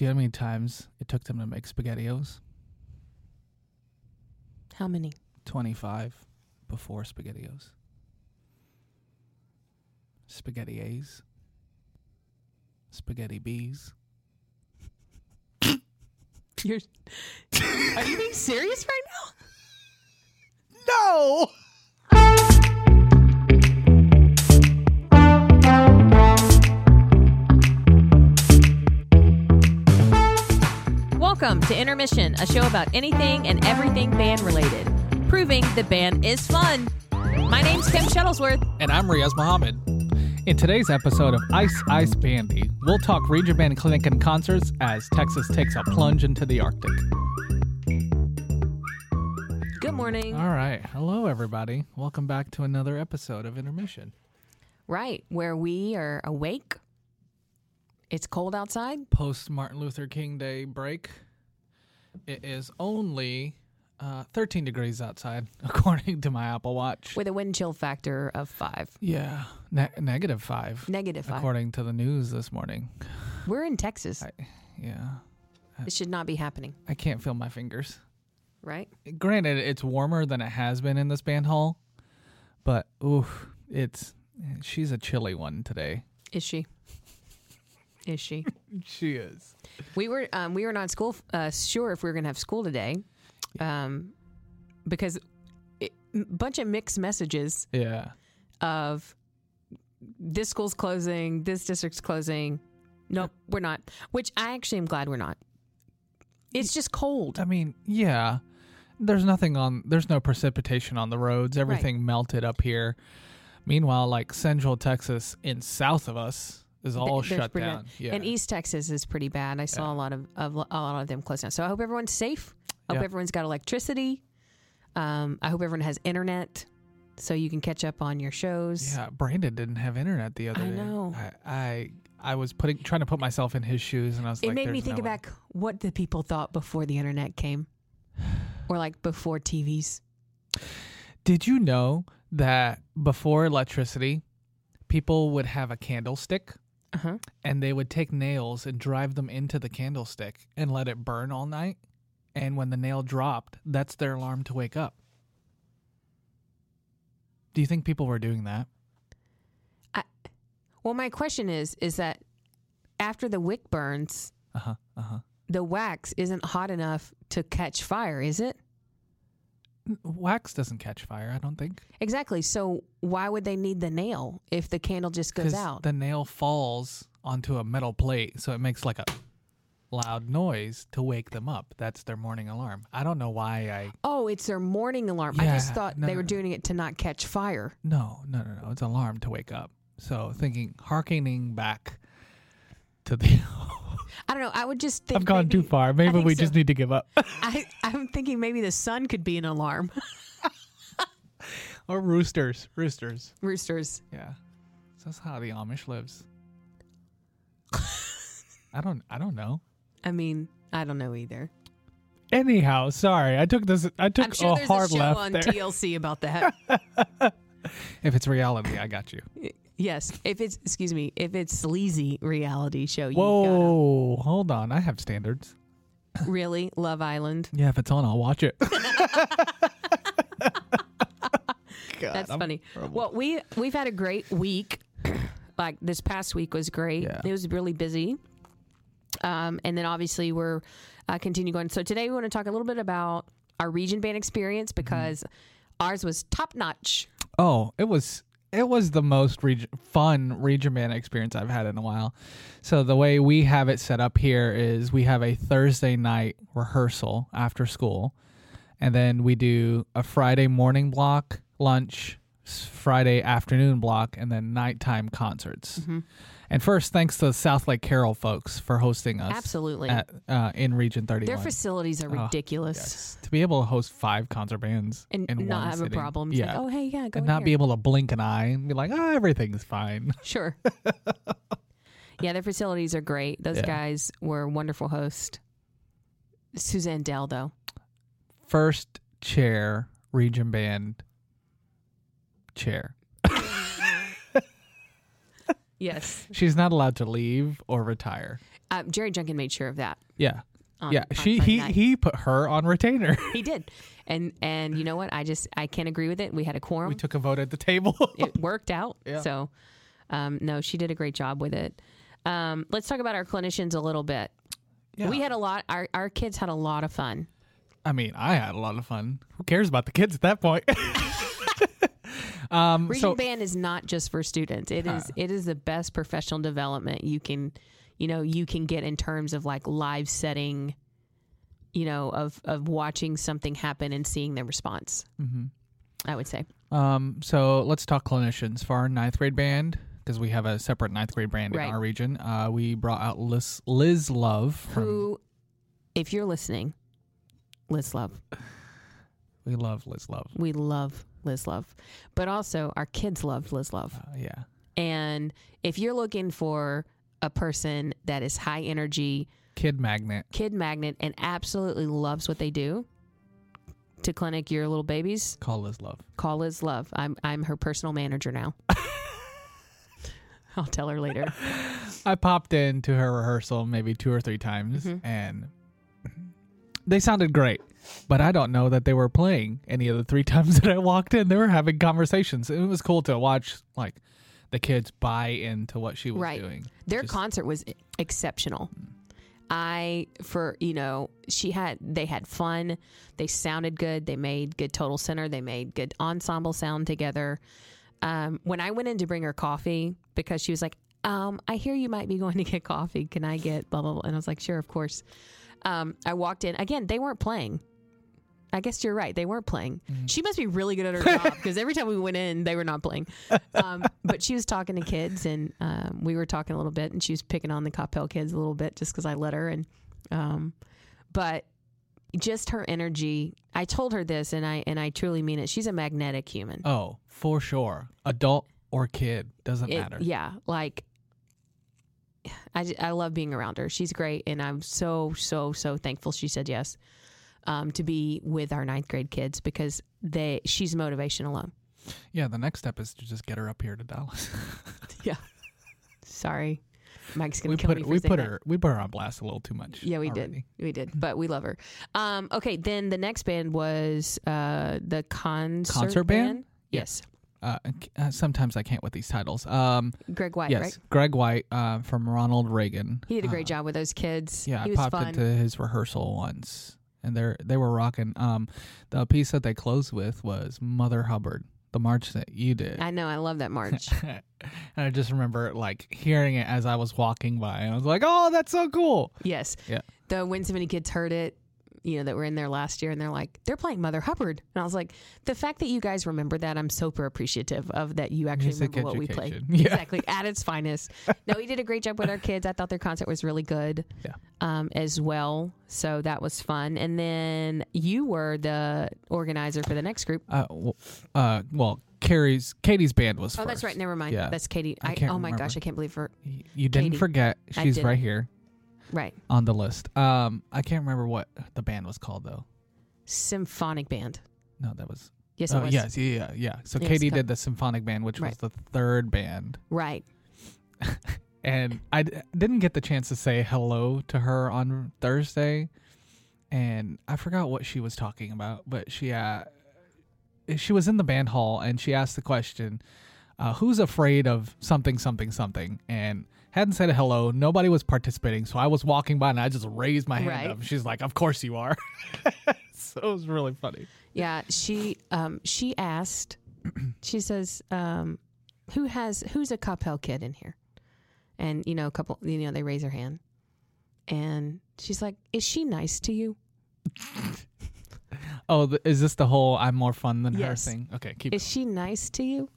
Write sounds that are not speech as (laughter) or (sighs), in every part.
Do you know how many times it took them to make SpaghettiOs? How many? 25 before SpaghettiOs. Spaghetti A's. Spaghetti B's. You're, are you being serious right now? (laughs) No! Welcome to Intermission, a show about anything and everything band related, proving that band is fun. My name's Kim Shuttlesworth. And I'm Riaz Mohammed. In today's episode of Ice Ice Bandy, we'll talk Region Band Clinic and concerts as Texas takes a plunge into the Arctic. Good morning. All right. Hello, everybody. Welcome back to another episode of Intermission. Right, where we are awake. It's cold outside. Post Martin Luther King Day break. It is only uh, 13 degrees outside, (laughs) according to my Apple Watch. with a wind chill factor of five, Yeah, ne- negative five, negative five. according to the news this morning. We're in Texas. I, yeah, This should not be happening, I can't feel my fingers. right? Granted, it's warmer than it has been in this band hall, but ooh, it's she's a chilly one today. Is she? Is she? (laughs) She is. we were um, we were not school uh, sure if we were going to have school today, um, because a bunch of mixed messages Yeah. of this school's closing, this district's closing. Nope, we're not. Which I actually am glad we're not. It's just cold. I mean, yeah. There's nothing on. There's no precipitation on the roads. Everything melted up here. Meanwhile, like Central Texas in south of us is all They're shut down. Yeah. And East Texas is pretty bad. I saw Yeah. a lot of, of a lot of them closed down. So I hope everyone's safe. I hope Yeah. everyone's got electricity. Um, I hope everyone has internet so you can catch up on your shows. Yeah, Brandon didn't have internet the other I day. know. I, I I was putting trying to put myself in his shoes, and I was It like, made me think no back what the people thought before the internet came, or like before TVs. Did you know that before electricity, people would have a candlestick Uh huh. and they would take nails and drive them into the candlestick and let it burn all night. And when the nail dropped, that's their alarm to wake up. Do you think people were doing that? Well, my question is, is that after the wick burns, Uh huh. Uh huh. the wax isn't hot enough to catch fire, is it? Wax doesn't catch fire, I don't think. Exactly. So why would they need the nail if the candle just goes out? the nail falls onto a metal plate, so it makes like a loud noise to wake them up. That's their morning alarm. I don't know why I. oh, it's their morning alarm. I just thought no, they were doing it to not catch fire. No, no, no, no. It's an alarm to wake up. So thinking, harkening back to the. (laughs) I don't know. I would just think I've gone maybe- too far. Maybe we so. just need to give up. (laughs) I, I'm thinking maybe the sun could be an alarm. (laughs) or roosters. Roosters. Roosters. Yeah. So that's how the Amish lives. I don't I don't know. I mean, I don't know either. Anyhow, sorry. I took this I took I'm sure a there's hard a left on there. TLC about that. if it's reality, I got you. Yes. If it's, excuse me, if it's sleazy reality show, you Whoa, hold on. I have standards. gotta really Love Island. Yeah, if it's on, I'll watch it. (laughs) God, That's I'm funny. horrible. Well, we we've had a great week. (clears throat) like this past week was great. Yeah. It was really busy. Um, and then obviously we're uh, continue going. So today we want to talk a little bit about our region band experience Mm-hmm. because ours was top notch. Oh, it was it was the most reg- fun region band experience I've had in a while. So the way we have it set up here is we have a Thursday night rehearsal after school, and then we do a Friday morning block, lunch, Friday afternoon block, and then nighttime concerts. Mm-hmm. And first, thanks to the Southlake Carroll folks for hosting us Absolutely. at uh, in Region Thirty Their facilities are Oh, ridiculous. Yes. To be able to host five concert bands And not have sitting. a problem. It's Yeah. like, oh, hey, yeah, go and not here. be able to blink an eye and be like, oh, everything's fine. (laughs) Sure. (laughs) yeah, their facilities are great. Those Yeah. guys were wonderful hosts. Suzanne Dell, though. First chair region band chair. Yes. She's not allowed to leave or retire. Uh, Jerry Junkin made sure of that. Yeah. On, yeah. on She Friday he night. he put her on retainer. (laughs) he did, and and you know what? I just I can't agree with it. We had a quorum. we took a vote at the table. (laughs) it worked out. Yeah. So, um, no, she did a great job with it. Um, let's talk about our clinicians a little bit. Yeah. We had a lot. Our our kids had a lot of fun. I mean, I had a lot of fun. Who cares about the kids at that point? (laughs) um, Region so band is not just for students. It is it is the best professional development you can, you know, you can get in terms of like live setting, you know, of of watching something happen and seeing the response. Mm-hmm. I would say. Um, so let's talk clinicians for our ninth grade band because we have a separate ninth grade band Right. in our region. Uh, we brought out Liz, Liz Love. From, Who, if you're listening, Liz Love. we love Liz Love. We love Liz Love, but also our kids love Liz Love. Uh, yeah. And if you're looking for a person that is high energy, Kid magnet. kid magnet, and absolutely loves what they do to clinic your little babies, Call Liz Love. call Liz Love. I'm I'm her personal manager now. (laughs) I'll tell her later. I popped into her rehearsal maybe two or three times Mhm. and they sounded great. But I don't know that they were playing any of the three (laughs) times that I walked in. They were having conversations. It was cool to watch like the kids buy into what she was Right. doing. Their Just- concert was exceptional. I for you know she had they had fun. They sounded good. They made good total center. They made good ensemble sound together. Um, when I went in to bring her coffee because she was like, um, "I hear you might be going to get coffee. Can I get blah blah blah?" And I was like, "Sure, of course." Um, I walked in again. They weren't playing. I guess you're right. They weren't playing. She must be really good at her (laughs) job because every time we went in, they were not playing. Um, (laughs) but she was talking to kids, and um, we were talking a little bit, and she was picking on the Coppell kids a little bit just because I let her. And um, but just her energy. I told her this, and I and I truly mean it. She's a magnetic human. Oh, for sure. Adult or kid doesn't It- matter. Yeah, like I I love being around her. She's great, and I'm so so so thankful she said yes um, to be with our ninth grade kids because they she's motivation alone. Yeah, the next step is to just get her up here to Dallas. (laughs) Yeah. Sorry, Mike's gonna we kill put me. For we put that. her we put her on blast a little too much. Yeah, we already. did. We did, (laughs) but we love her. Um, okay, then the next band was uh, the concert, Concert band? Yes, Uh, uh, sometimes I can't with these titles. Um, Greg White, yes, right? Greg White uh, from Ronald Reagan. He did a great Uh, job with those kids. Yeah, he I popped fun. into his rehearsal once, and they they were rocking. Um, the piece that they closed with was Mother Hubbard, the march that you did. I know. I love that march. (laughs) and I just remember like hearing it as I was walking by, and I was like, "Oh, that's so cool!" yes. Yeah. The when so many kids heard it, you know, that were in there last year, and they're like, they're playing Mother Hubbard, and I was like, the fact that you guys remember that, I'm super appreciative of that. You actually Music remember what we played. (laughs) Yeah. Exactly at its finest. no, he did a great job with our kids. I thought their concert was really good. Yeah. Um, as well, so that was fun. And then you were the organizer for the next group. Uh, w- uh, well, Carrie's Katie's band was. Oh, that's right. Never mind. Yeah. That's Katie. I I, oh my gosh. I can't believe her. You didn't Katie. forget. She's didn't. right here Right. on the list. Um, I can't remember what the band was called though. Symphonic band. No, that was. Yes, oh, it was. yes, yeah, yeah, yeah. So Yes, Katie did the symphonic band, which Right. was the third band, Right. (laughs) and I d- didn't get the chance to say hello to her on Thursday, and I forgot what she was talking about, but she uh, she was in the band hall and she asked the question, uh, "Who's afraid of something, something, something?" and hadn't said hello. Nobody was participating, so I was walking by and I just raised my hand Right. up. She's like, "Of course you are." (laughs) so it was really funny. Yeah. She um she asked. (clears throat) She says, um, "Who has who's a Coppell kid in here?" And you know, a couple. You know, they raise her hand, and she's like, "Is she nice to you? (laughs) Oh, th- is this the whole "I'm more fun than Yes. her" thing? Okay, keep. Is she nice to you?"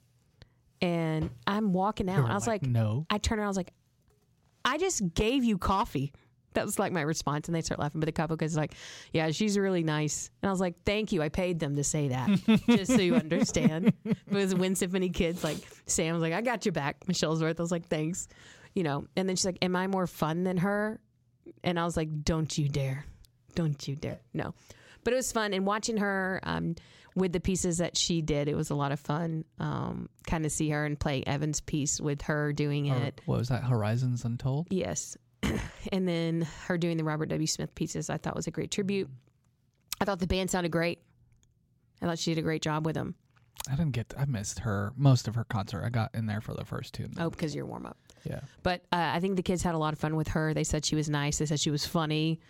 And I'm walking out. You and were I was like, "No." I turned around. I was like, I just gave you coffee. That was like my response, and they start laughing. But the couple kids like, "Yeah, she's really nice." And I was like, "Thank you. I paid them to say that, (laughs) just so you understand." It was Wind Symphony kids. Like Sam was like, "I got your back." Michelle's worth. I was like, "Thanks," you know. And then she's like, "Am I more fun than her?" And I was like, "Don't you dare, don't you dare." No, but it was fun. And watching her um, with the pieces that she did, it was a lot of fun. Um, kind of see her and play Evan's piece with her doing it. what was that? Horizons Untold. Yes. (clears throat) and then her doing the Robert W. Smith pieces, I thought was a great tribute. I thought the band sounded great. I thought she did a great job with them. I didn't get. I missed her most of her concert. I got in there for the first two. Oh, because you're warm up. Yeah. But uh, I think the kids had a lot of fun with her. They said she was nice. They said she was funny.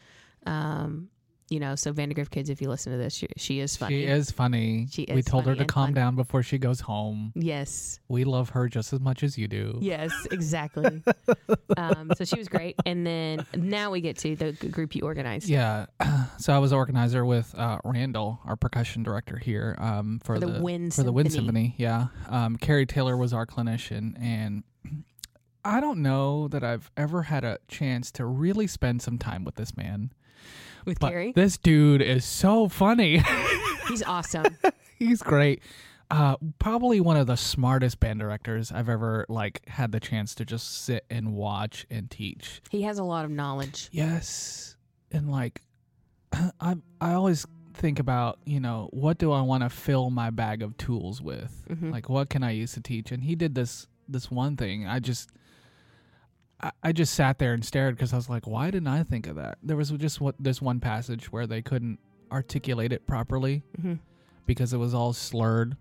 Um, you know, so Vandegrift kids, if you listen to this, she, she is funny. She is funny. She is. we told her to calm down before she goes home. Yes. We love her just as much as you do. Yes, exactly. (laughs) um, so she was great. And then now we get to the group you organized. Yeah. (clears throat) So I was organizer with uh, Randall, our percussion director here, um, for, For the Wind for the Wind Symphony. Symphony. Yeah. Um, Kerry Taylor was our clinician, and I don't know that I've ever had a chance to really spend some time with this man. With But Kerry. this dude is so funny. (laughs) He's awesome. (laughs) He's great. Uh, probably one of the smartest band directors I've ever like had the chance to just sit and watch and teach. he has a lot of knowledge. Yes, and like (clears throat) I I always think about you know what do I want to fill my bag of tools with? Mhm. Like what can I use to teach? And he did this this one thing. I just I, just sat there and stared because I was like, why didn't I think of that? There was just what this one passage where they couldn't articulate it properly hmm because it was all slurred.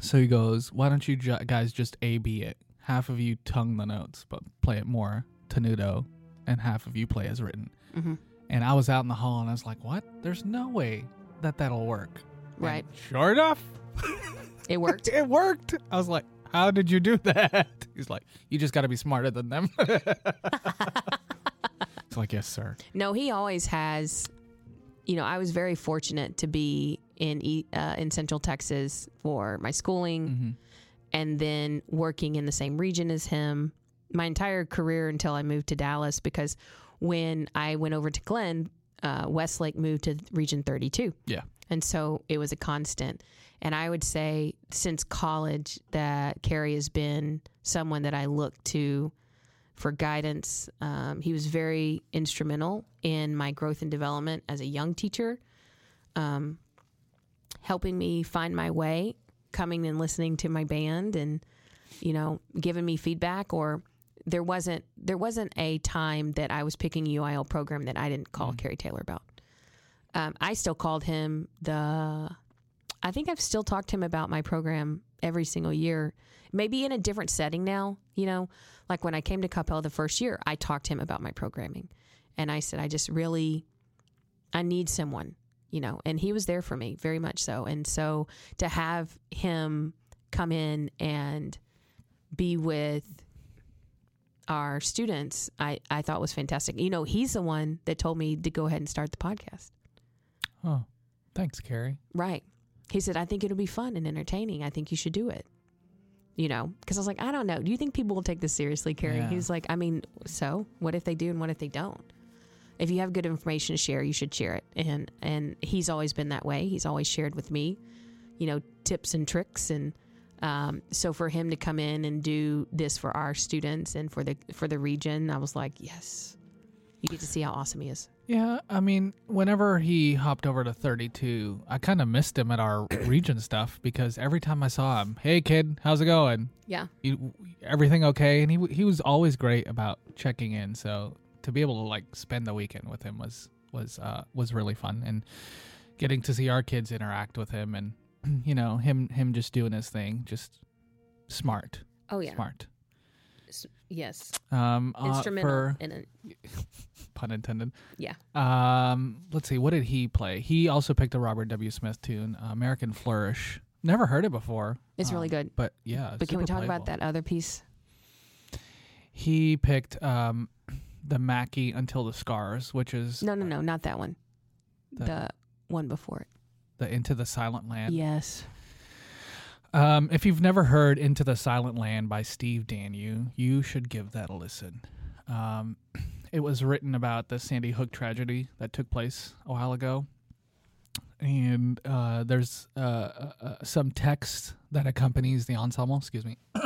So he goes, "Why don't you ju- guys just A B it? Half of you tongue the notes, but play it more tenuto, and half of you play as written." hmm And I was out in the hall, and I was like, "What? There's no way that that'll work." And Right. sure enough, It worked. (laughs) it worked. I was like, "How did you do that?" (laughs) He's like, "You just got to be smarter than them." (laughs) it's like, "Yes, sir." No, he always has. You know, I was very fortunate to be in uh, in Central Texas for my schooling, hmm and then working in the same region as him my entire career until I moved to Dallas. Because when I went over to Glenn, uh, Westlake moved to Region 32. Yeah. And so it was a constant. And I would say since college that Carrie has been someone that I look to for guidance. Um, he was very instrumental in my growth and development as a young teacher, um, helping me find my way, coming and listening to my band, and you know, giving me feedback. Or there wasn't there wasn't a time that I was picking a UIL program that I didn't call Kerry Taylor about. Um, I still called him the. I think I've still talked to him about my program every single year. Maybe in a different setting now, you know, like when I came to Coppell the first year, I talked to him about my programming. And I said, I just really, I need someone, you know, and he was there for me very much so. And so to have him come in and be with our students, I, I thought was fantastic. You know, he's the one that told me to go ahead and start the podcast. Oh, thanks, Kerry. Right. He said, I think it'll be fun and entertaining. I think you should do it. You know, because I was like, I don't know. Do you think people will take this seriously, Kerry? Yeah. He's like, I mean, so what if they do and what if they don't? If you have good information to share, you should share it. And and he's always been that way. He's always shared with me, you know, tips and tricks. And um, so for him to come in and do this for our students and for the for the region, I was like, yes, you get to see how awesome he is. Yeah, I mean, whenever he hopped over to 32, I kind of missed him at our (coughs) region stuff because every time I saw him, hey kid, how's it going? Yeah. You, everything okay? And he w- he was always great about checking in. So to be able to like spend the weekend with him was was uh, was really fun, and getting to see our kids interact with him, and (clears throat) you know him him just doing his thing, just smart, Oh yeah. smart. Yes. Um, uh, Instrumental for in it. (laughs) pun intended. Yeah. Um, let's see. What did he play? He also picked a Robert W. Smith tune, uh, American Flourish. Never heard it before. It's really um, good. But yeah. But can we talk about that other piece? He picked um, the Mackey Until the Scars, which is No, no, no, not that one. The- The, one before it. the Into the Silent Land. Yes. Um, if you've never heard Into the Silent Land by Steve Danyew, you should give that a listen. Um, (clears throat) it was written about the Sandy Hook tragedy that took place a while ago. And uh, there's uh, uh, uh, some text that accompanies the ensemble, excuse me. (coughs)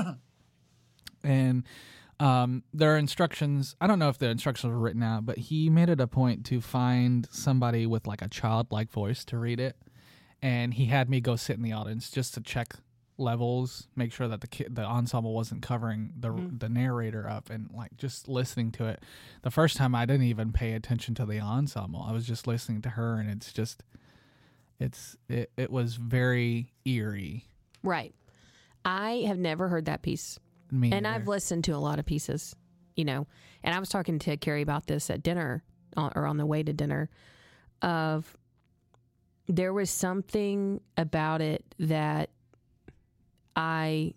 and um, there are instructions. I don't know if the instructions were written out, but he made it a point to find somebody with like a childlike voice to read it. And he had me go sit in the audience just to check levels, make sure that the ki- the ensemble wasn't covering the Mhm. the narrator up, and like just listening to it. The first time I didn't even pay attention to the ensemble. I was just listening to her, and it's just, it's it it was very eerie. Right. I have never heard that piece. Me and. I've listened to a lot of pieces, you know. And I was talking to Kerry about this at dinner or on the way to dinner of there was something about it that I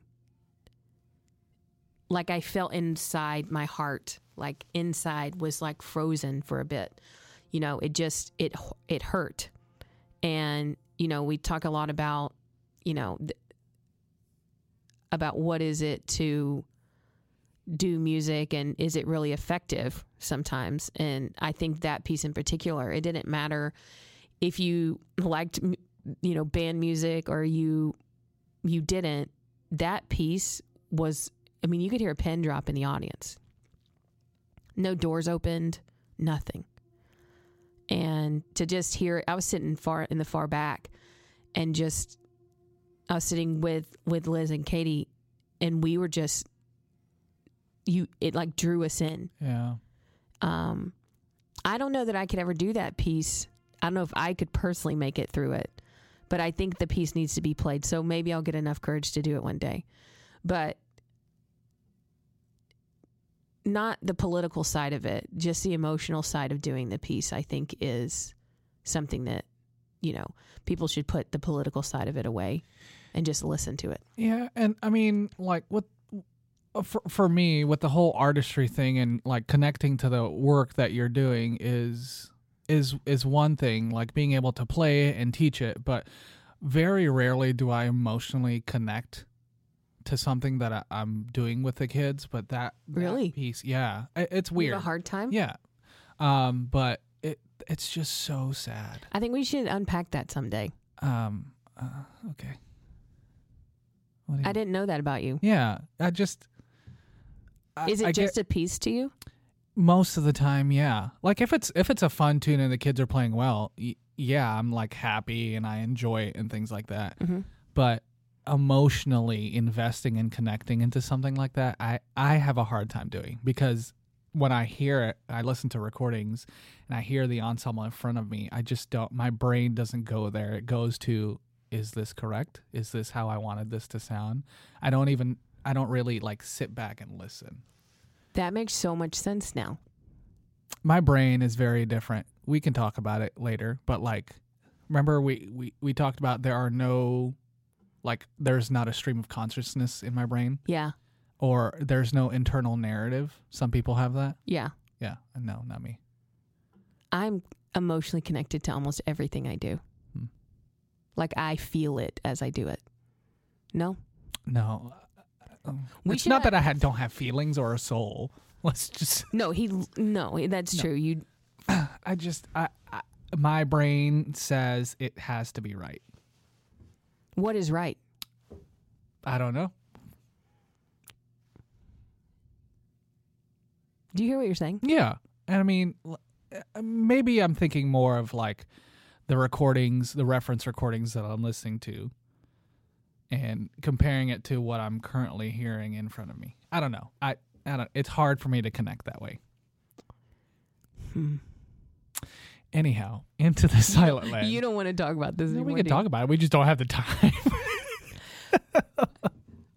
like I felt inside my heart, like inside was like frozen for a bit. You know, it just it it hurt. And you know, we talk a lot about, you know, th- about what is it to do music and is it really effective sometimes and i think that piece in particular it didn't matter if you liked you know band music or you you didn't that piece was i mean you could hear a pin drop in the audience no doors opened nothing and to just hear i was sitting far in the far back and just I was sitting with with Liz and Katie, and we were just you. It like drew us in. yeah. Um, I don't know that I could ever do that piece. I don't know if I could personally make it through it, but I think the piece needs to be played. So maybe I'll get enough courage to do it one day. But not the political side of it, just the emotional side of doing the piece, I think is something that, you know, people should put the political side of it away and just listen to it. Yeah, and I mean, like what uh, for for me with the whole artistry thing and like connecting to the work that you're doing is is is one thing, like being able to play and teach it, but very rarely do I emotionally connect to something that I, I'm doing with the kids. But that, that Really? piece, yeah, it, it's You weird. have a hard time? yeah, um, but it it's just so sad. I think we should unpack that someday. Um, uh, okay. What do you- I didn't know that about you. Yeah, I just. I- Is it I get- just a piece to you? Most of the time? Yeah, like if it's if it's a fun tune and the kids are playing well, y- yeah, I'm like happy and I enjoy it and things like that. Mm-hmm. But emotionally investing and connecting into something like that, I I have a hard time doing because when I hear it, I listen to recordings and I hear the ensemble in front of me. I just don't. My brain doesn't go there. It goes to is this correct? Is this how I wanted this to sound? I don't even. I don't really like sit back and listen. That makes so much sense now. my brain is very different. We can talk about it later, but like remember we we we talked about there are no like there's not a stream of consciousness in my brain Yeah. or there's no internal narrative. Some people have that. Yeah. Yeah, no, not me. I'm emotionally connected to almost everything I do. Hmm. Like I feel it as I do it. No? No. Uh, We it's should not have- that I had, don't have feelings or a soul. (laughs) Let's just (laughs) No, he no, that's true. You (clears throat) I just I, I my brain says it has to be right. what is right? I don't know. Do you hear what you're saying? Yeah. And I mean, l- uh, maybe I'm thinking more of like the recordings, the reference recordings that I'm listening to and comparing it to what I'm currently hearing in front of me. I don't know. I, I don't, it's hard for me to connect that way. Hmm. Anyhow, into the silent land. You don't want to talk about this No, anymore. we can talk about it. We just don't have the time. (laughs)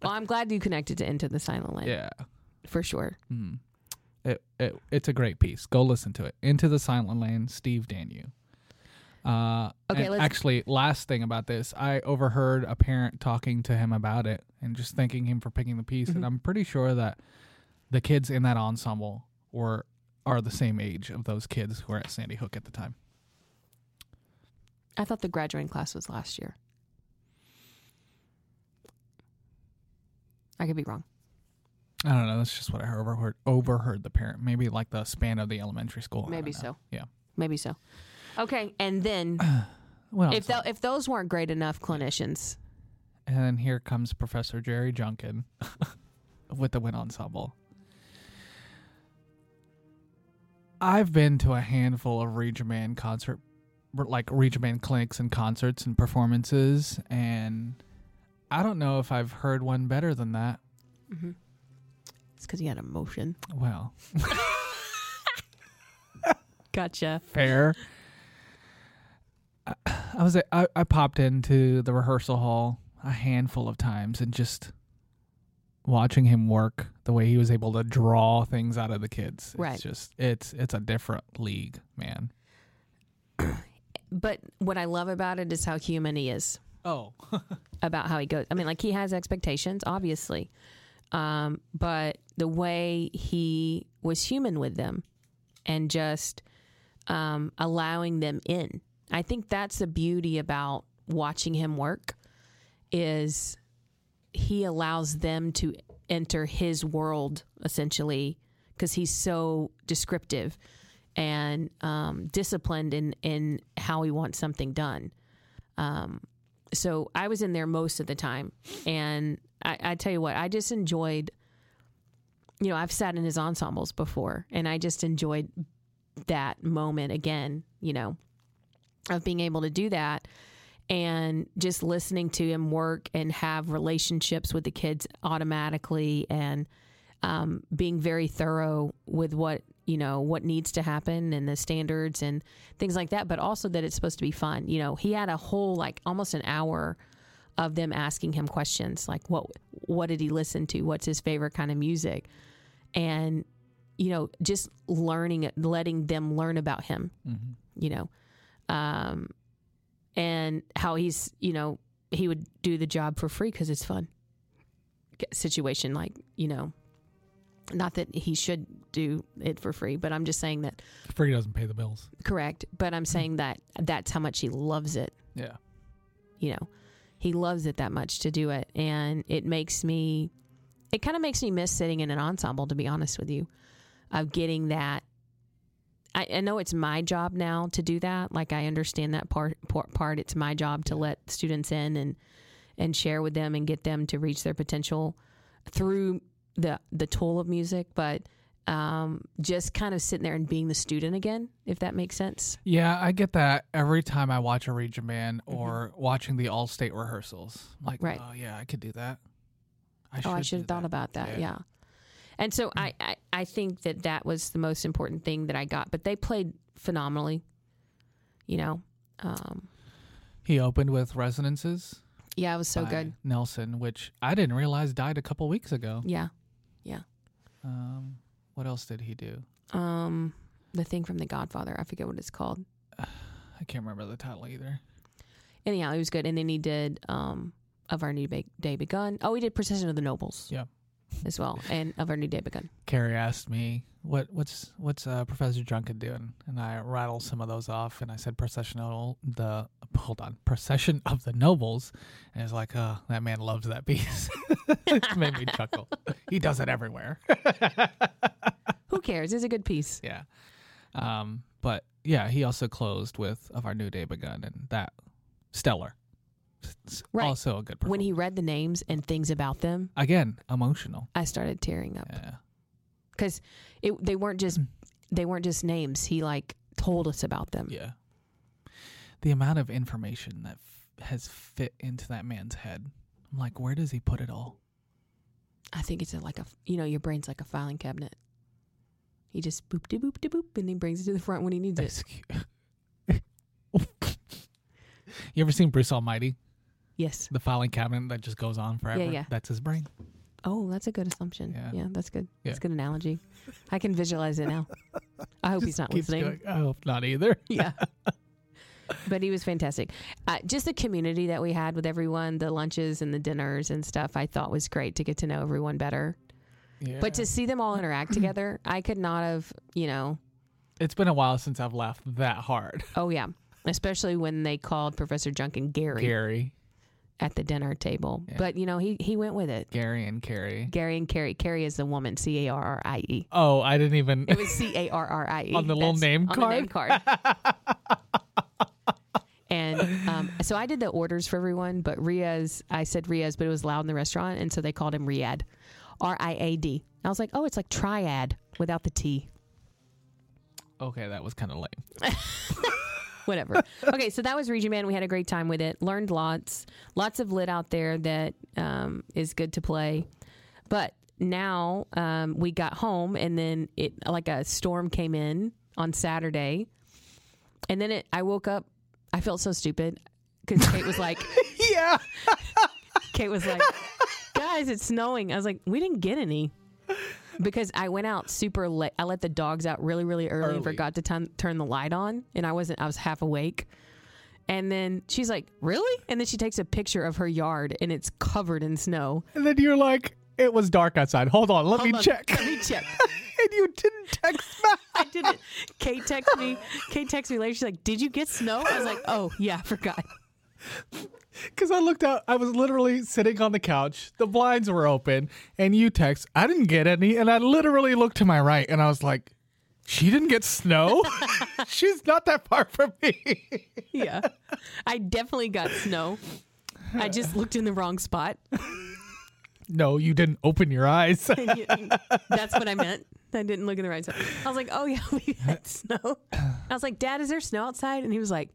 Well, I'm glad you connected to Into the Silent Land yeah. for sure. Mm. It, it it's a great piece. Go listen to it. Into the Silent Land, Steve Danyew. Uh, Okay, let's- actually, last thing about this, I overheard a parent talking to him about it and just thanking him for picking the piece. Mhm. And I'm pretty sure that the kids in that ensemble were are the same age of those kids who were at Sandy Hook at the time. I thought the graduating class was last year. I could be wrong. I don't know. That's just what I overheard. Overheard the parent, maybe like the span of the elementary school. Maybe so. Yeah. Maybe so. Okay, and then (clears throat) Well, if tho- if those weren't great enough clinicians, And then here comes Professor Jerry Junkin (laughs) with the Wind Ensemble. I've been to a handful of Region Band concert, like Region Band clinics and concerts and performances, and I don't know if I've heard one better than that. Mm-hmm. It's because he had emotion. Well, (laughs) Gotcha. fair. I, was I, I popped into the rehearsal hall a handful of times and just watching him work the way he was able to draw things out of the kids. Right. It's just it's it's a different league, man. (clears throat) But what I love about it is how human he is. Oh. (laughs) about how he goes. I mean, like he has expectations, obviously, um, but the way he was human with them and just um, allowing them in. I think that's the beauty about watching him work is he allows them to enter his world essentially because he's so descriptive and um, disciplined in in how he wants something done. Um, so I was in there most of the time, and I, I tell you what, I just enjoyed. You know, I've sat in his ensembles before, and I just enjoyed that moment again. You know, of being able to do that, and just listening to him work and have relationships with the kids automatically, and um, being very thorough with what you know what needs to happen and the standards and things like that but also that it's supposed to be fun. You know he had a whole like almost an hour of them asking him questions like what what did he listen to? What's his favorite kind of music? And you know just learning letting them learn about him Mhm. you know um and how he's you know he would do the job for free because it's fun situation like you know not that he should do it for free but i'm just saying that Free doesn't pay the bills. correct but i'm saying that that's how much he loves it Yeah. you know he loves it that much to do it and it makes me it kind of makes me miss sitting in an ensemble to be honest with you of getting that I, I know it's my job now to do that like i understand that part part, part. it's my job to let students in and and share with them and get them to reach their potential through the the tool of music but um, just kind of sitting there and being the student again if that makes sense Yeah, I get that every time I watch a region band or watching the all state rehearsals. I'm like, Mm-hmm. Right. oh yeah, I could do that. I oh, I should have thought that. about that. Yeah. Yeah. And so I, I, I think that that was the most important thing that I got. But they played phenomenally. You know, um, He opened with Resonances. yeah, it was so good. Nelson, which I didn't realize died a couple weeks ago. Yeah. Yeah. Um, what else did he do? Um, the thing from The Godfather, I forget what it's called. (sighs) I can't remember the title either. Anyhow, it was good. And then he did um, Of Our New Day Begun. Oh, he did Procession of the Nobles. Yeah. As well, and Of Our New Day Begun. Kerry asked me what what's what's uh, Professor Junkin doing, and I rattled some of those off, and I said processional the hold on procession of the nobles, and it's like, oh, that man loves that piece. (laughs) it made me chuckle. He does it everywhere. (laughs) Who cares? It's a good piece. yeah, um, but yeah, he also closed with of our new day begun, and that stellar. Right. Also a good. Person. When he read the names and things about them, again emotional. I started tearing up. Yeah. because it they weren't just hmm. they weren't just names. He like told us about them. Yeah. The amount of information that f- has fit into that man's head. I'm like, where does he put it all? I think it's a, like a you know your brain's like a filing cabinet. He just boop de boop de boop, and he brings it to the front when he needs it. (laughs) You ever seen Bruce Almighty? Yes. The filing cabinet that just goes on forever? yeah. yeah. That's his brain. Oh, that's a good assumption. Yeah. Yeah, that's good. Yeah. That's a good analogy. I can visualize it now. I hope he's not listening. going. I hope not either. (laughs) yeah. But he was fantastic. Uh, just the community that we had with everyone, the lunches and the dinners and stuff, I thought was great to get to know everyone better. Yeah. But to see them all interact (clears throat) together, I could not have, you know, it's been a while since I've laughed that hard. oh yeah, especially when they called Professor Junkin Gary Gary, at the dinner table. Yeah. But you know, he he went with it. Gary, and Carrie. Gary and Carrie. Carrie is the woman. C A R R I E. Oh, I didn't even. It was C A R R I E (laughs) On the little name on the name card. (laughs) and um, so I did the orders for everyone, but Riaz, I said Riaz, but it was loud in the restaurant, and so they called him Riad, R I A D. I was like, oh, it's like triad without the T. okay, that was kind of lame. (laughs) whatever. (laughs) Okay, so that was Region Band. We had a great time with it. Learned lots. Lots of lit out there that um, is good to play. But now um, we got home, and then it like a storm came in on Saturday, and then it. I woke up. I felt so stupid because Kate was like, (laughs) yeah. Kate was like, guys, it's snowing. I was like, we didn't get any. Because I went out super late. I let the dogs out really, really early, and forgot to ton- turn the light on. And I wasn't, I was half awake. And then she's like, really? And then she takes a picture of her yard and it's covered in snow. And then you're like, it was dark outside. Hold on, let me on, check. Let me check. (laughs) and you didn't text me. (laughs) I didn't. Kate texted me. Kate texted me later. She's like, did you get snow? I was like, oh, yeah, I forgot. Because I looked out, I was literally sitting on the couch. The blinds were open, and you text, I didn't get any. And I literally looked to my right, and I was like, she didn't get snow? (laughs) She's not that far from me. Yeah. I definitely got snow. I just looked in the wrong spot. no, you didn't open your eyes. (laughs) That's what I meant. I didn't look in the right spot. I was like, oh, yeah, (laughs) we had snow. I was like, Dad, is there snow outside? And he was like,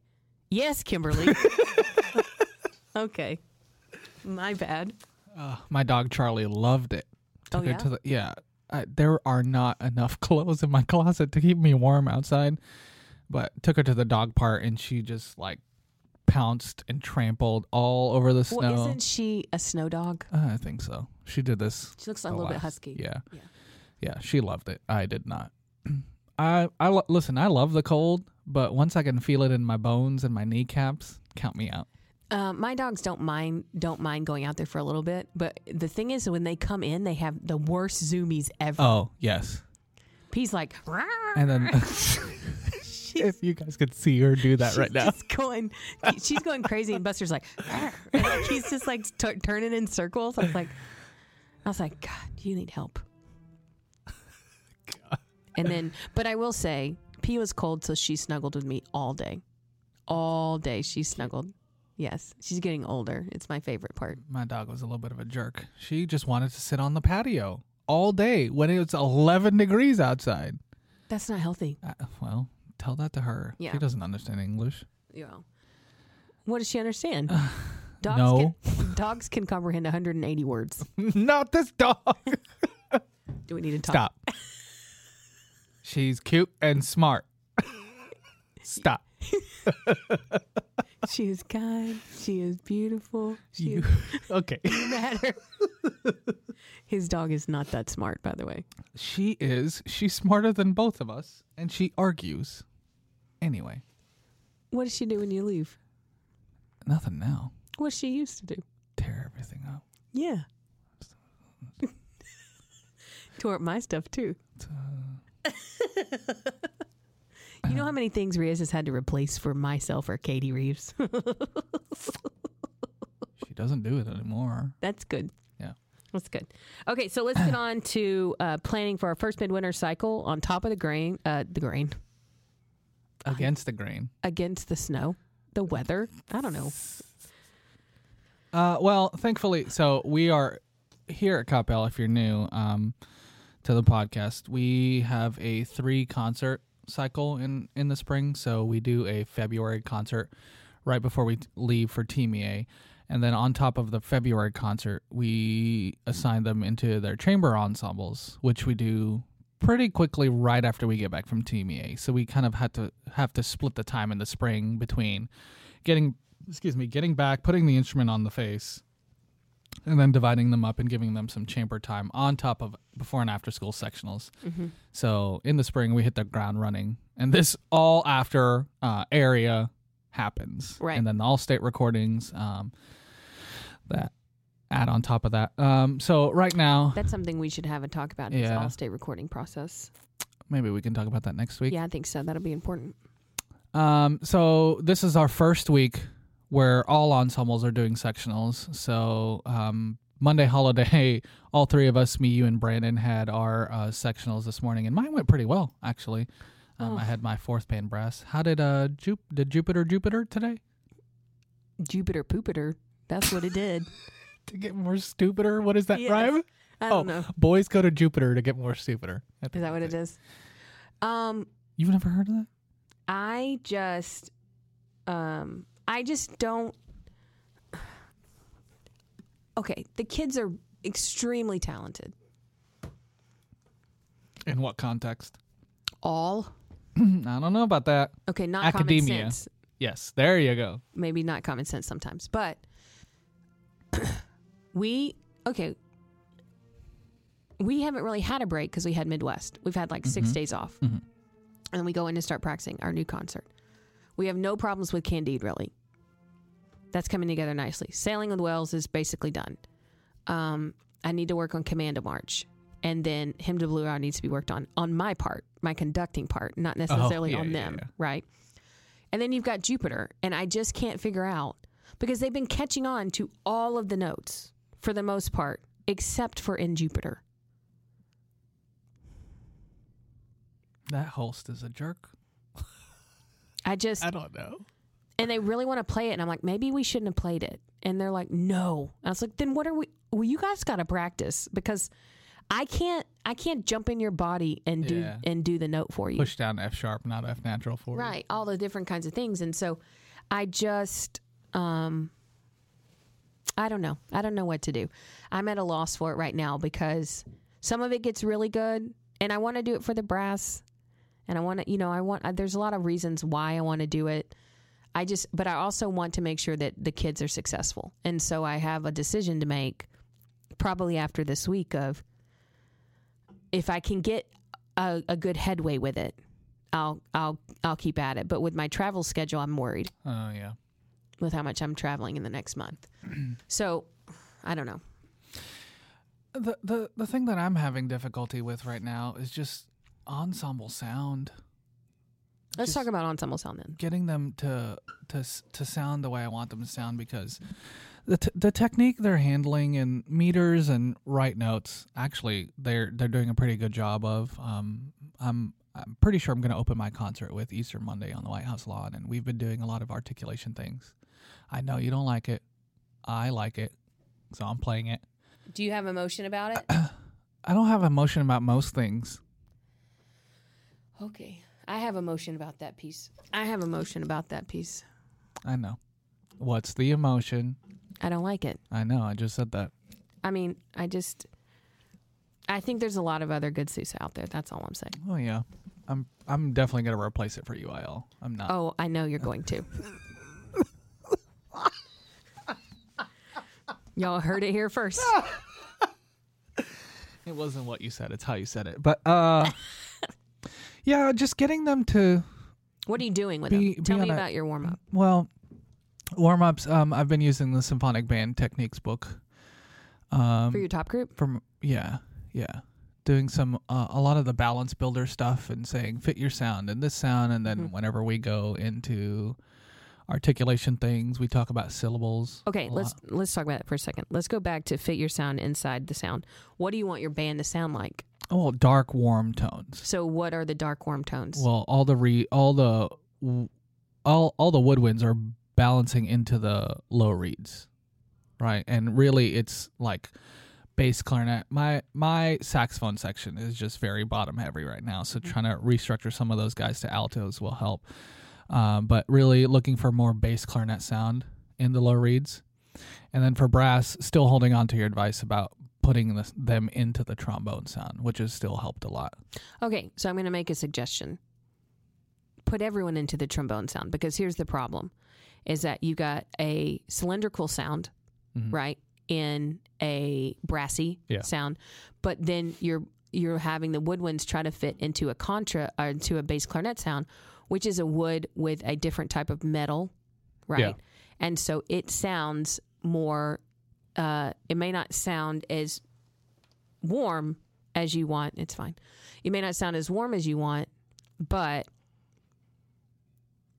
yes, Kimberly. Okay. My bad. my dog Charlie loved it. Oh, Took her yeah? to the yeah. I, there are not enough (laughs) clothes in my closet to keep me warm outside, but took her to the dog part and she just like pounced and trampled all over the snow. Well, isn't she a snow dog? Uh, I think so. She did this. She looks a little bit husky. Yeah. Yeah. yeah, She loved it. I did not. (clears throat) I I listen. I love the cold, but once I can feel it in my bones and my kneecaps, count me out. Um, my dogs don't mind don't mind going out there for a little bit, but the thing is, when they come in, they have the worst zoomies ever. Oh yes, He's like, and then (laughs) if you guys could see her do that right now, going, she's going crazy, and Buster's like, and like he's just like t- turning in circles. I was like, I was like, God, you need help. (laughs) And then, but I will say, P was cold, so she snuggled with me all day, all day. She snuggled. Yes, she's getting older. It's my favorite part. my dog was a little bit of a jerk. She just wanted to sit on the patio all day when it was 11 degrees outside. That's not healthy. Uh, well, tell that to her. Yeah. She doesn't understand English. Yeah. What does she understand? (sighs) Dogs no. can, (laughs) dogs can comprehend 180 words. (laughs) Not this dog. Do we need to talk? Stop. She's cute and smart. (laughs) Stop. (laughs) She is kind. She is beautiful. She You, (laughs) okay. (laughs) is matter. His dog is not that smart, by the way. She is. She's smarter than both of us, and she argues. Anyway, What does she do when you leave? nothing now. What she used to do? Tear everything up. Yeah. Tore up my stuff too. You know how many things Riaz has had to replace for myself or Katie Reeves? (laughs) She doesn't do it anymore. That's good. Yeah. That's good. Okay, so let's get (clears throat) on to uh, planning for our first midwinter cycle on top of the grain, uh, the grain Against the grain. against the snow, the weather. I don't know. Uh, well, thankfully, so we are here at Coppell. If you're new um, to the podcast, we have a three concert cycle in in the spring. So we do a February concert right before we leave for TMEA, and then on top of the February concert, we assign them into their chamber ensembles, which we do pretty quickly right after we get back from TMEA. So we kind of had to have to split the time in the spring between getting excuse me, getting back, putting the instrument on the face, and then dividing them up and giving them some chamber time on top of before and after school sectionals. Mm-hmm. So in the spring, we hit the ground running, and this all after uh, area happens, Right. And then the all state recordings um, that add on top of that. Um, so right now, That's something we should have a talk about. Is Yeah. all state recording process. maybe we can talk about that next week. Yeah, I think so. That'll be important. Um, so this is our first week where all ensembles are doing sectionals. So um, Monday holiday, (laughs) all three of us, me, you, and Brandon, had our uh, sectionals this morning, and mine went pretty well actually. Um, Oh. I had my fourth band brass. How did uh Jup- did Jupiter Jupiter today? Jupiter Poopiter. That's what it did. (laughs) To get more stupider? What is that Yes. rhyme? I oh, don't know. boys go to Jupiter to get more stupider. Is that what it is? Um, You've never heard of that? I just Um, I just don't. Okay, the kids are extremely talented. In what context? All (clears throat) I don't know about that. okay, not Academia. common sense. Yes, there you go. maybe not common sense sometimes, but (clears throat) we okay. We haven't really had a break because we had Midwest. We've had like 6 Mhm. days off, Mhm. and we go in to start practicing our new concert. We have no problems with Candide really. That's coming together nicely. Sailing with Whales is basically done. Um, I need to work on Commando March, and then Hymn to Blue Hour needs to be worked on on my part, my conducting part, not necessarily yeah, on yeah, them, yeah. right? And then you've got Jupiter, and I just can't figure out because they've been catching on to all of the notes for the most part, except for in Jupiter. That host is a jerk. I just I don't know. and they really want to play it, and I'm like, maybe we shouldn't have played it. And they're like, no. I was like, then what are we? Well, you guys got to practice because I can't. I can't jump in your body and do Yeah. and do the note for you. Push down F sharp, not F natural for you. right all the different kinds of things and so i just um i don't know i don't know what to do i'm at a loss for it right now because some of it gets really good and i want to do it for the brass and i want to you know i want uh, there's a lot of reasons why i want to do it i just but i also want to make sure that the kids are successful and so i have a decision to make probably after this week of if i can get a, a good headway with it I'll I'll I'll keep at it. But with my travel schedule, I'm worried Oh yeah. with how much I'm traveling in the next month. (clears throat) so I don't know. The the the thing that I'm having difficulty with right now is just ensemble sound. Let's talk about ensemble sound then. Getting them to to to sound the way I want them to sound because the t- the technique they're handling in meters and right notes actually they're they're doing a pretty good job of. Um, I'm I'm pretty sure I'm going to open my concert with Easter Monday on the White House lawn, and we've been doing a lot of articulation things. I know you don't like it. I like it, so I'm playing it. Do you have emotion about it? (clears throat) I don't have emotion about most things. Okay. I have emotion about that piece. I have emotion about that piece. I know. What's the emotion? I don't like it. I know. I just said that. I mean, I just I think there's a lot of other good suits out there. That's all I'm saying. Oh yeah. I'm I'm definitely gonna replace it for UIL. I'm not. Oh, I know you're going to. (laughs) Y'all heard it here first. (laughs) It wasn't what you said. It's how you said it. But uh, (laughs) yeah, just getting them to What are you doing with Be- them? Tell me on a- about your warm up. well warm ups. Um, I've been using the symphonic band techniques book. Um, For your top group? from yeah yeah doing some uh, a lot of the balance builder stuff and saying fit your sound and this sound and then Mhm. whenever we go into articulation things we talk about syllables Okay, let's lot. let's talk about that for a second. Let's go back to fit your sound inside the sound. What do you want your band to sound like? Oh dark warm tones. So, what are the dark warm tones? well all the re all the all all the woodwinds are balancing into the low reeds right? And really it's like bass clarinet. My my saxophone section is just very bottom heavy right now so trying to restructure some of those guys to altos will help. Um, but really looking for more bass clarinet sound in the low reeds. And then for brass still holding on to your advice about putting this, them into the trombone sound which has still helped a lot okay, so I'm going to make a suggestion. Put everyone into the trombone sound because here's the problem: is that you got a cylindrical sound, Mhm. right, in a brassy Yeah. sound, but then you're you're having the woodwinds try to fit into a contra or into a bass clarinet sound, which is a wood with a different type of metal, right? Yeah. And so it sounds more. Uh, it may not sound as warm as you want. It's fine. It may not sound as warm as you want, but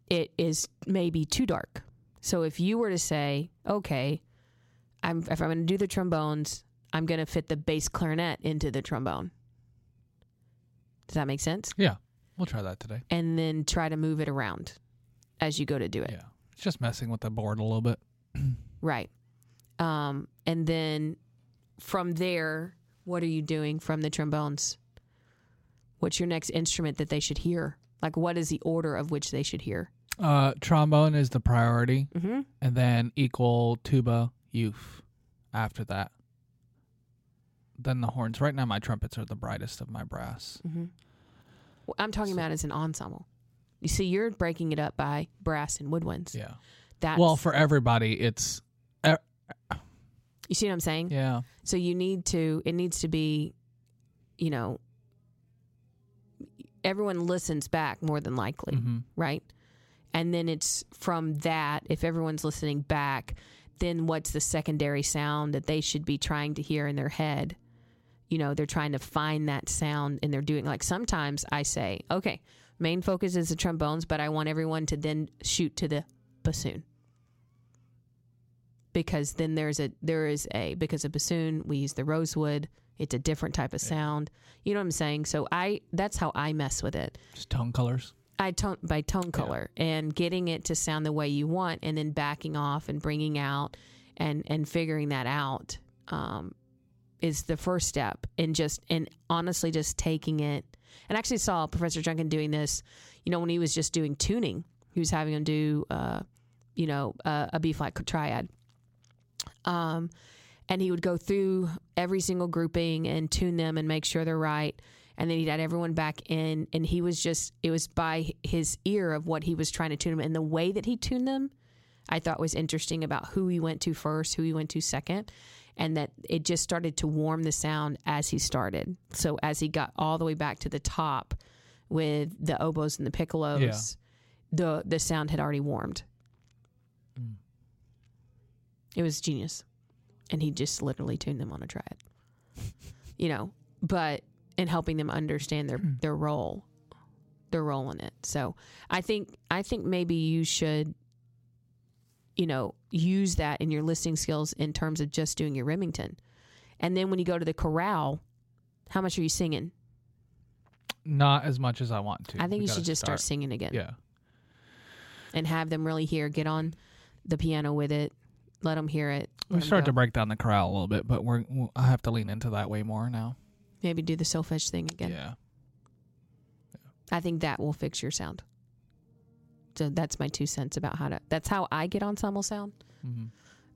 it is maybe too dark. So if you were to say, okay, I'm if I'm going to do the trombones, I'm going to fit the bass clarinet into the trombone. Does that make sense? yeah we'll try that today And then try to move it around as you go to do it. Yeah. It's just messing with the board a little bit. (clears throat) Right. Um, and then from there, what are you doing from the trombones? What's your next instrument that they should hear? Like, what is the order of which they should hear? Uh, trombone is the priority, Mm-hmm. and then equal tuba, euph after that. Then the horns. Right now, my trumpets are the brightest of my brass. Mm-hmm. Well, I'm talking So- about as an ensemble. You see, you're breaking it up by brass and woodwinds. Yeah. That's Well, for everybody, it's you see what I'm saying. yeah. So you need to. It needs to be, you know, everyone listens back more than likely, hmm right? And then it's from that. If everyone's listening back, then what's the secondary sound that they should be trying to hear in their head? You know, they're trying to find that sound and they're doing like sometimes I say, okay, main focus is the trombones, but I want everyone to then shoot to the bassoon. Because then there's a there is a because a bassoon we use the rosewood. It's a different type of sound. You know what I'm saying? So I that's how I mess with it. Just tone colors. I tone by tone color and getting it to sound the way you want, and then backing off and bringing out and and figuring that out um, is the first step. And just and honestly, just taking it. And I actually saw Professor Junkin doing this. You know, when he was just doing tuning, he was having him do, uh, you know, uh, a B flat triad. Um, and he would go through every single grouping and tune them and make sure they're right. And then he'd add everyone back in and he was just it was by his ear of what he was trying to tune them. And the way that he tuned them i thought was interesting about who he went to first who he went to second and that it just started to warm the sound as he started. So as he got all the way back to the top with the oboes and the piccolos the the sound had already warmed. Mm. It was genius. And he just literally tuned them on a triad. You know but and helping them understand their hmm. their role their role in it. So i think i think maybe you should you know use that in your listening skills in terms of just doing your remington. And then when you go to the chorale, how much are you singing? Not as much as I want to. i think We you gotta should just start. singing again. Yeah. and have them really hear get on the piano with it let them hear it We let 'em started go. to break down the chorale a little bit, but we're I have to lean into that way more now. maybe do the selfish thing again Yeah. I think that will fix your sound. So that's my two cents about how to. That's how I get ensemble sound. hmm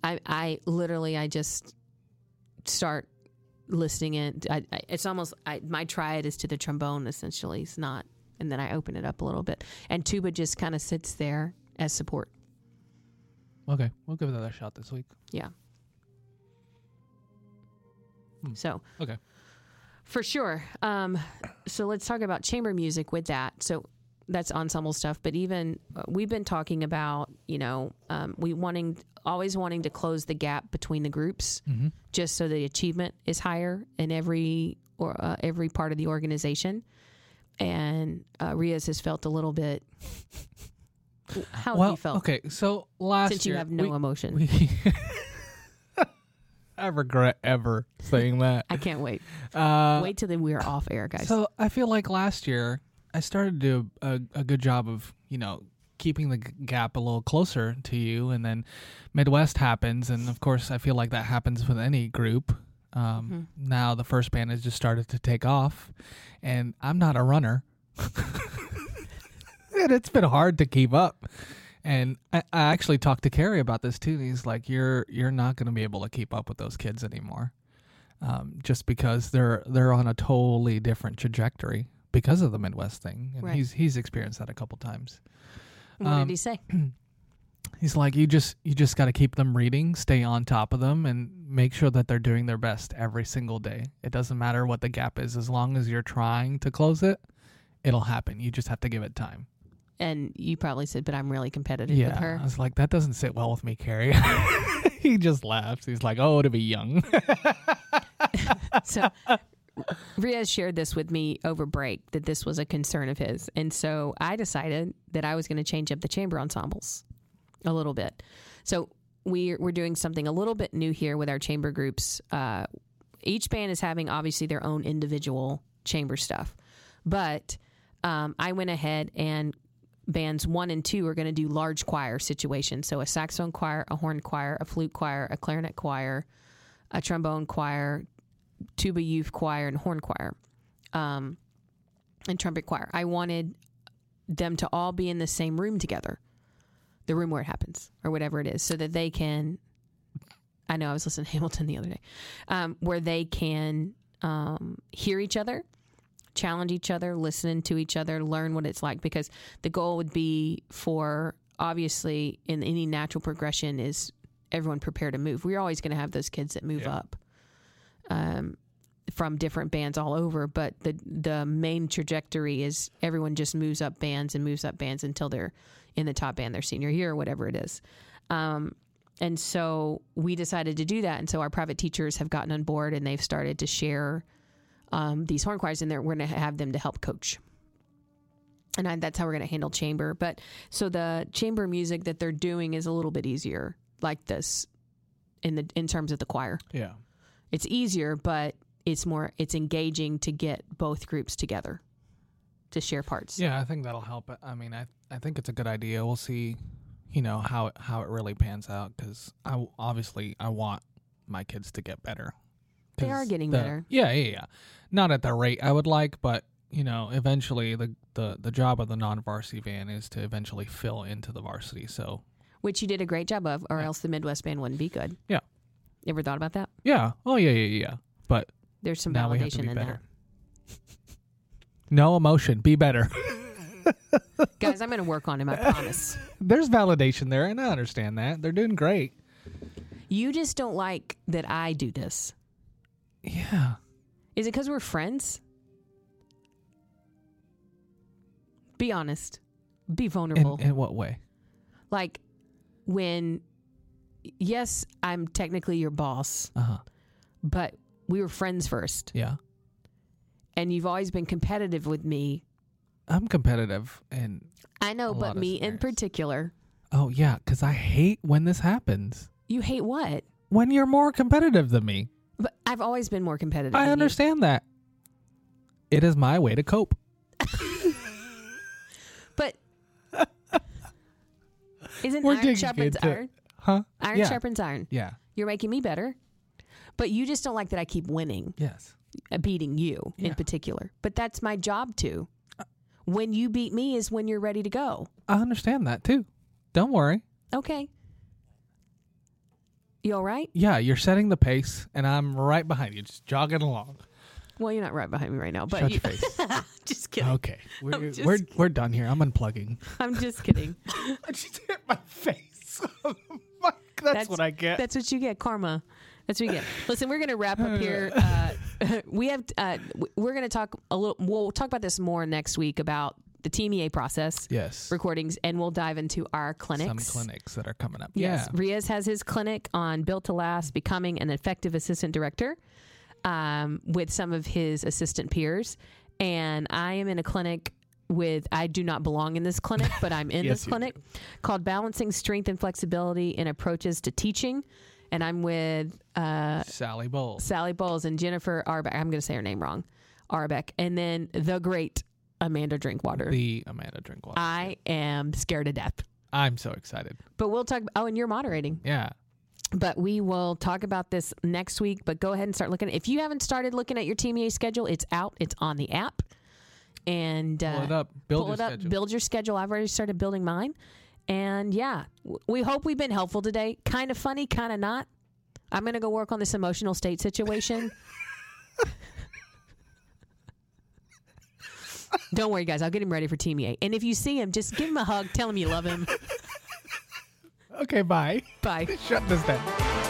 I I literally I just start listening it. I, I, it's almost I, my triad is to the trombone essentially. It's not, and then I open it up a little bit, and tuba just kind of sits there as support. Okay, we'll give that a shot this week. Hmm. So Okay. for sure. Um, so let's talk about chamber music with that. So that's ensemble stuff. But even uh, we've been talking about, you know, um, we wanting always wanting to close the gap between the groups, Mm-hmm. just so the achievement is higher in every or uh, every part of the organization. And uh, Riaz has felt a little bit. How have well, you felt okay. So last since you have no (laughs) we- emotion? we- (laughs) I regret ever saying that. I can't wait. Uh, wait till then we are off air, guys. So I feel like last year I started to do a, a good job of you know keeping the gap a little closer to you, and then Midwest happens, and of course I feel like that happens with any group. Um, Mm-hmm. Now the first band has just started to take off, and I'm not a runner, (laughs) and it's been hard to keep up. And I, I actually talked to Kerry about this too. He's like, "You're you're not going to be able to keep up with those kids anymore." um, just because they're they're on a totally different trajectory because of the Midwest thing, and Right. he's he's experienced that a couple times. what um, did he say? (clears throat) He's like, you just you just got to keep them reading, stay on top of them, and make sure that they're doing their best every single day. It doesn't matter what the gap is, as long as you're trying to close it, it'll happen. You just have to give it time. And you probably said, "But I'm really competitive Yeah, with her." I was like, that doesn't sit well with me, Kerry. (laughs) he just laughs. He's like, oh, to be young. so Riaz shared this with me over break that this was a concern of his. And so I decided that I was going to change up the chamber ensembles a little bit. So we're, we're doing something a little bit new here with our chamber groups. Uh, each band is having obviously their own individual chamber stuff. But um, I went ahead and bands one and two are going to do large choir situations. So a saxophone choir, a horn choir, a flute choir, a clarinet choir, a trombone choir, tuba euph choir, and horn choir, um, and trumpet choir. I wanted them to all be in the same room together the room where it happens or whatever it is so that they can i know i was listening to hamilton the other day um, where they can um, hear each other challenge each other listen to each other learn what it's like because the goal would be for obviously in any natural progression is everyone prepare to move we're always going to have those kids that move Yeah. up um, from different bands all over but the the main trajectory is everyone just moves up bands and moves up bands until they're in the top band their senior year or whatever it is um, and so we decided to do that and so our private teachers have gotten on board and they've started to share um, these horn choirs and they're, we're going to have them to help coach and I, that's how we're going to handle chamber but so the chamber music that they're doing is a little bit easier like this in the in terms of the choir Yeah. it's easier, but it's more it's engaging to get both groups together to share parts. Yeah, I think that'll help. I mean, I I think it's a good idea. We'll see, you know, how it, how it really pans out because I obviously I want my kids to get better. They are getting the- better. Yeah, yeah, yeah. Not at the rate I would like, but you know, eventually the the the job of the non-varsity band is to eventually fill into the varsity. So Which you did a great job of, or Yeah. else the Midwest band wouldn't be good. Yeah. You ever thought about that? yeah, oh yeah, yeah, yeah. But There's some now we have to validation be in better. (laughs) No emotion, be better. (laughs) Guys, I'm going to work on him, I promise. (laughs) There's validation there, and I understand that they're doing great. You just don't like that I do this. Yeah. Is it because we're friends? Be honest. Be vulnerable. In, in what way? like when, yes, I'm technically your boss, Uh huh. but we were friends first. Yeah. and you've always been competitive with me. I'm competitive, and I know, but me in particular, oh yeah, because I hate when this happens. you hate what? When you're more competitive than me, But I've always been more competitive. I than you. understand that. It is my way to cope. (laughs) but isn't We're iron digging sharpens into- iron? Huh? Iron yeah. sharpens iron. Yeah. You're making me better, but you just don't like that I keep winning, Yes. uh, beating you Yeah. in particular. But that's my job too. When you beat me is when you're ready to go. I understand that too. Don't worry. Okay. You all right? Yeah, you're setting the pace, and I'm right behind you, just jogging along. Well, you're not right behind me right now, but Shut you, your face. (laughs) just kidding. Okay, (laughs) we're I'm just we're, we're done here. I'm unplugging. I'm just kidding. (laughs) I just hit my face. That's, That's- what I get. That's what you get, karma. That's what you get. Listen, we're going to wrap up here. Uh, we have. Uh, we're going to talk a little. We'll talk about this more next week about the TMEA process yes. recordings, and we'll dive into our clinics. Some clinics that are coming up. Yes, Yeah. Riaz has his clinic on Built to Last, becoming an effective assistant director um, with some of his assistant peers. And I am in a clinic with, I do not belong in this clinic, but I'm in (laughs) Yes, this clinic called Balancing Strength and Flexibility in Approaches to Teaching. And I'm with uh, Sally Bowles. Sally Bowles and Jennifer Arbeck. I'm going to say her name wrong. Arbeck. And then the great Amanda Drinkwater. The Amanda Drinkwater. I am scared to death. I'm so excited. But we'll talk. Oh, and you're moderating. Yeah. But we will talk about this next week. But go ahead and start looking. If you haven't started looking at your TMEA schedule, it's out. It's on the app. And uh, Pull it up. Build pull your it up. schedule. Build your schedule. I've already started building mine. And yeah, we hope we've been helpful today. Kind of funny, kind of not. I'm going to go work on this emotional state situation. (laughs) Don't worry, guys. I'll get him ready for TMEA. And if you see him, just give him a hug. Tell him you love him. Okay, bye. Bye. (laughs) Shut this down.